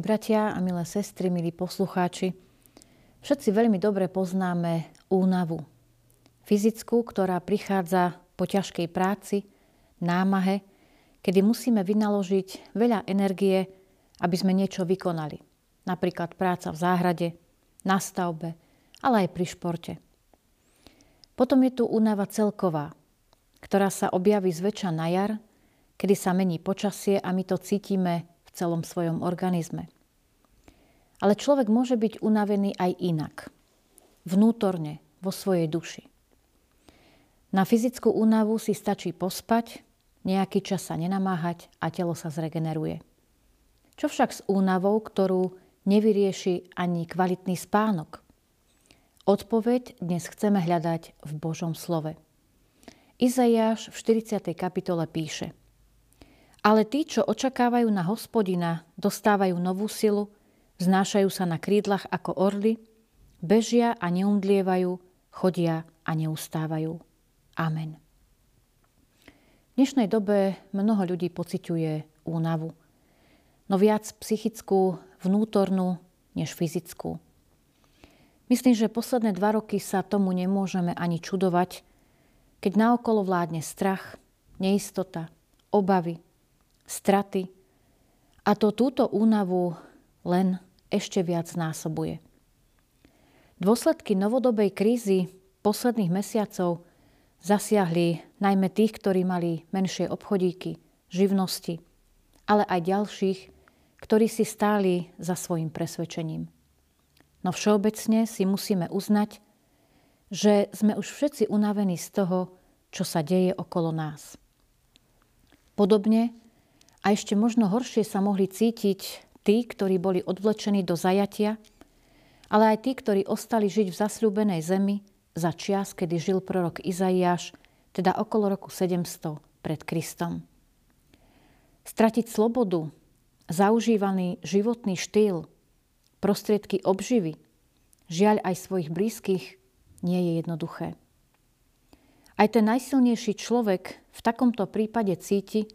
Milí bratia a milé sestry, milí poslucháči, všetci veľmi dobre poznáme únavu. Fyzickú, ktorá prichádza po ťažkej práci, námahe, kedy musíme vynaložiť veľa energie, aby sme niečo vykonali. Napríklad práca v záhrade, na stavbe, ale aj pri športe. Potom je tu únava celková, ktorá sa objaví zväčša na jar, kedy sa mení počasie a my to cítime v celom svojom organizme. Ale človek môže byť unavený aj inak. Vnútorne, vo svojej duši. Na fyzickú únavu si stačí pospať, nejaký čas sa nenamáhať a telo sa zregeneruje. Čo však s únavou, ktorú nevyrieši ani kvalitný spánok? Odpoveď dnes chceme hľadať v Božom slove. Izaiáš v 40. kapitole píše – ale tí, čo očakávajú na hospodina, dostávajú novú silu, vznášajú sa na krídlach ako orly, bežia a neumdlievajú, chodia a neustávajú. Amen. V dnešnej dobe mnoho ľudí pociťuje únavu. No viac psychickú, vnútornú, než fyzickú. Myslím, že posledné dva roky sa tomu nemôžeme ani čudovať, keď naokolo vládne strach, neistota, obavy, straty a to túto únavu len ešte viac znásobuje. Dôsledky novodobej krízy posledných mesiacov zasiahli najmä tých, ktorí mali menšie obchodíky, živnosti, ale aj ďalších, ktorí si stáli za svojim presvedčením. No všeobecne si musíme uznať, že sme už všetci unavení z toho, čo sa deje okolo nás. Podobne a ešte možno horšie sa mohli cítiť tí, ktorí boli odvlečení do zajatia, ale aj tí, ktorí ostali žiť v zasľúbenej zemi za čias, kedy žil prorok Izaiáš, teda okolo roku 700 pred Kristom. Stratiť slobodu, zaužívaný životný štýl, prostriedky obživy, žiaľ aj svojich blízkych, nie je jednoduché. Aj ten najsilnejší človek v takomto prípade cíti,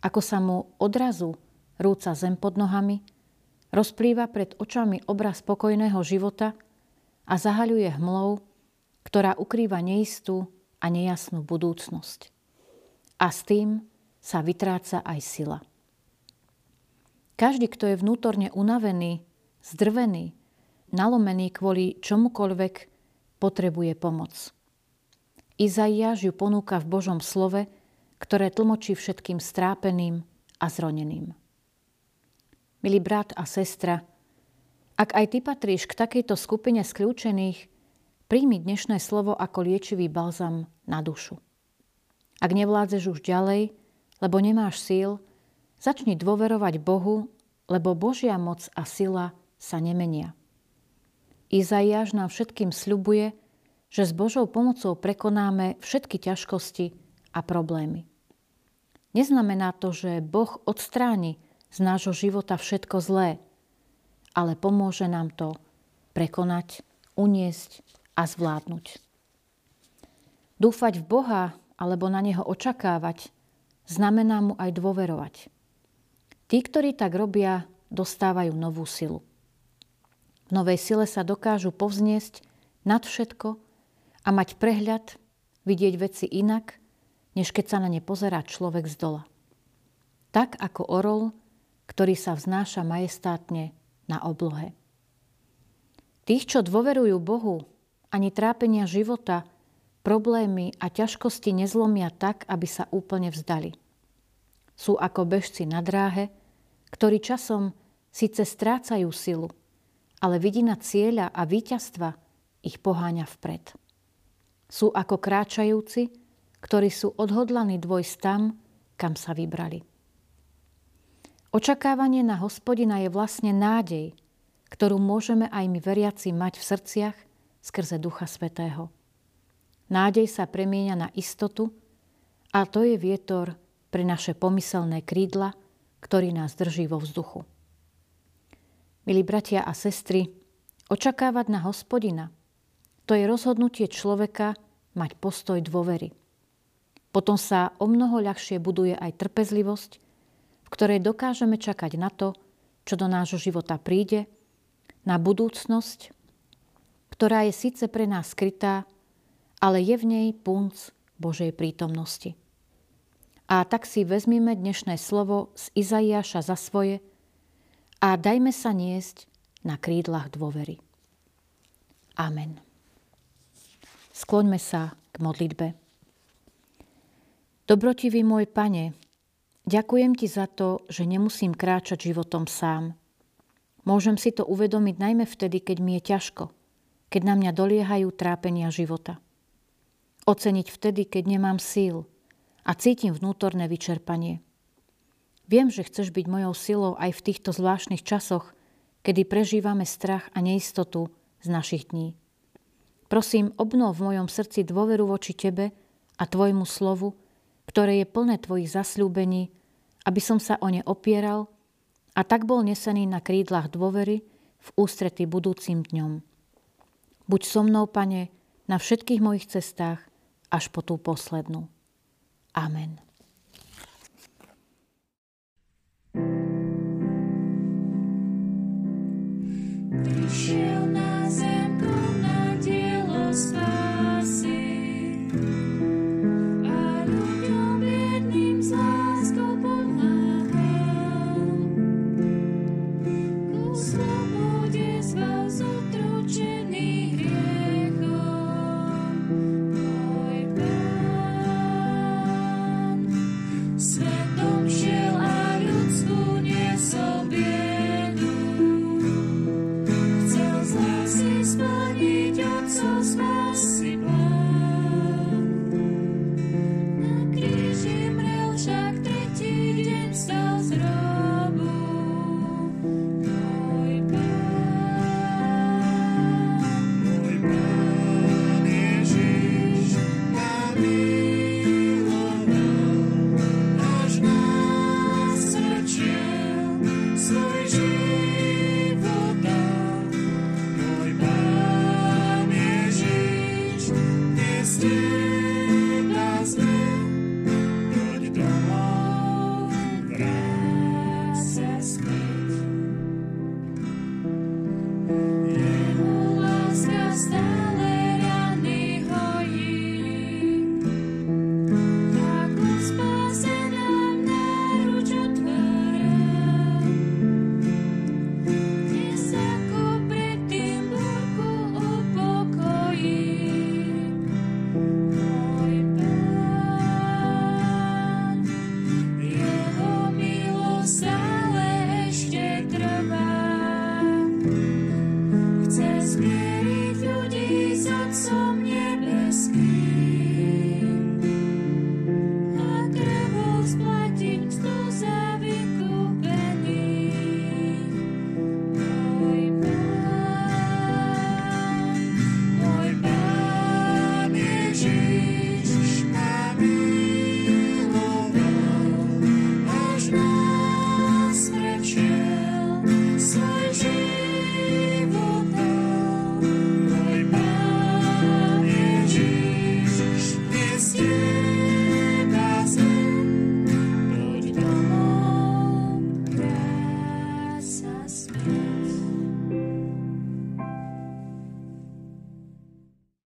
ako sa mu odrazu rúca zem pod nohami, rozplýva pred očami obraz spokojného života a zahaľuje hmlou, ktorá ukrýva neistú a nejasnú budúcnosť. A s tým sa vytráca aj sila. Každý, kto je vnútorne unavený, zdrvený, nalomený kvôli čomukoľvek, potrebuje pomoc. Izaiáš ju ponúka v Božom slove – ktoré tlmočí všetkým strápeným a zroneným. Milý brat a sestra, ak aj ty patríš k takejto skupine skľúčených, príjmi dnešné slovo ako liečivý balzam na dušu. Ak nevládzeš už ďalej, lebo nemáš síl, začni dôverovať Bohu, lebo Božia moc a sila sa nemenia. Izaiáš nám všetkým sľubuje, že s Božou pomocou prekonáme všetky ťažkosti a problémy. Neznamená to, že Boh odstráni z nášho života všetko zlé, ale pomôže nám to prekonať, uniesť a zvládnuť. Dúfať v Boha alebo na Neho očakávať znamená mu aj dôverovať. Tí, ktorí tak robia, dostávajú novú silu. V novej sile sa dokážu povzniesť nad všetko a mať prehľad, vidieť veci inak než keď sa na ne pozerá človek z dola. Tak ako orol, ktorý sa vznáša majestátne na oblohe. Tých, čo dôverujú Bohu, ani trápenia života, problémy a ťažkosti nezlomia tak, aby sa úplne vzdali. Sú ako bežci na dráhe, ktorí časom síce strácajú silu, ale vidina cieľa a víťazstva ich poháňa vpred. Sú ako kráčajúci, ktorí sú odhodlaní dvojsť tam, kam sa vybrali. Očakávanie na hospodina je vlastne nádej, ktorú môžeme aj my veriaci mať v srdciach skrze Ducha Svetého. Nádej sa premieňa na istotu a to je vietor pre naše pomyselné krídla, ktorý nás drží vo vzduchu. Milí bratia a sestry, očakávať na hospodina, to je rozhodnutie človeka mať postoj dôvery. Potom sa o mnoho ľahšie buduje aj trpezlivosť, v ktorej dokážeme čakať na to, čo do nášho života príde, na budúcnosť, ktorá je síce pre nás skrytá, ale je v nej punc Božej prítomnosti. A tak si vezmime dnešné slovo z Izaiáša za svoje a dajme sa niesť na krídlach dôvery. Amen. Skloňme sa k modlitbe. Dobrotivý môj pane, ďakujem ti za to, že nemusím kráčať životom sám. Môžem si to uvedomiť najmä vtedy, keď mi je ťažko, keď na mňa doliehajú trápenia života. Oceniť vtedy, keď nemám síl, a cítim vnútorné vyčerpanie. Viem, že chceš byť mojou silou aj v týchto zvláštnych časoch, kedy prežívame strach a neistotu z našich dní. Prosím, obnov v mojom srdci dôveru voči Tebe a Tvojmu slovu, ktoré je plné Tvojich zasľúbení, aby som sa o ne opieral a tak bol nesený na krídlach dôvery v ústrety budúcim dňom. Buď so mnou, Pane, na všetkých mojich cestách až po tú poslednú. Amen. Prišiel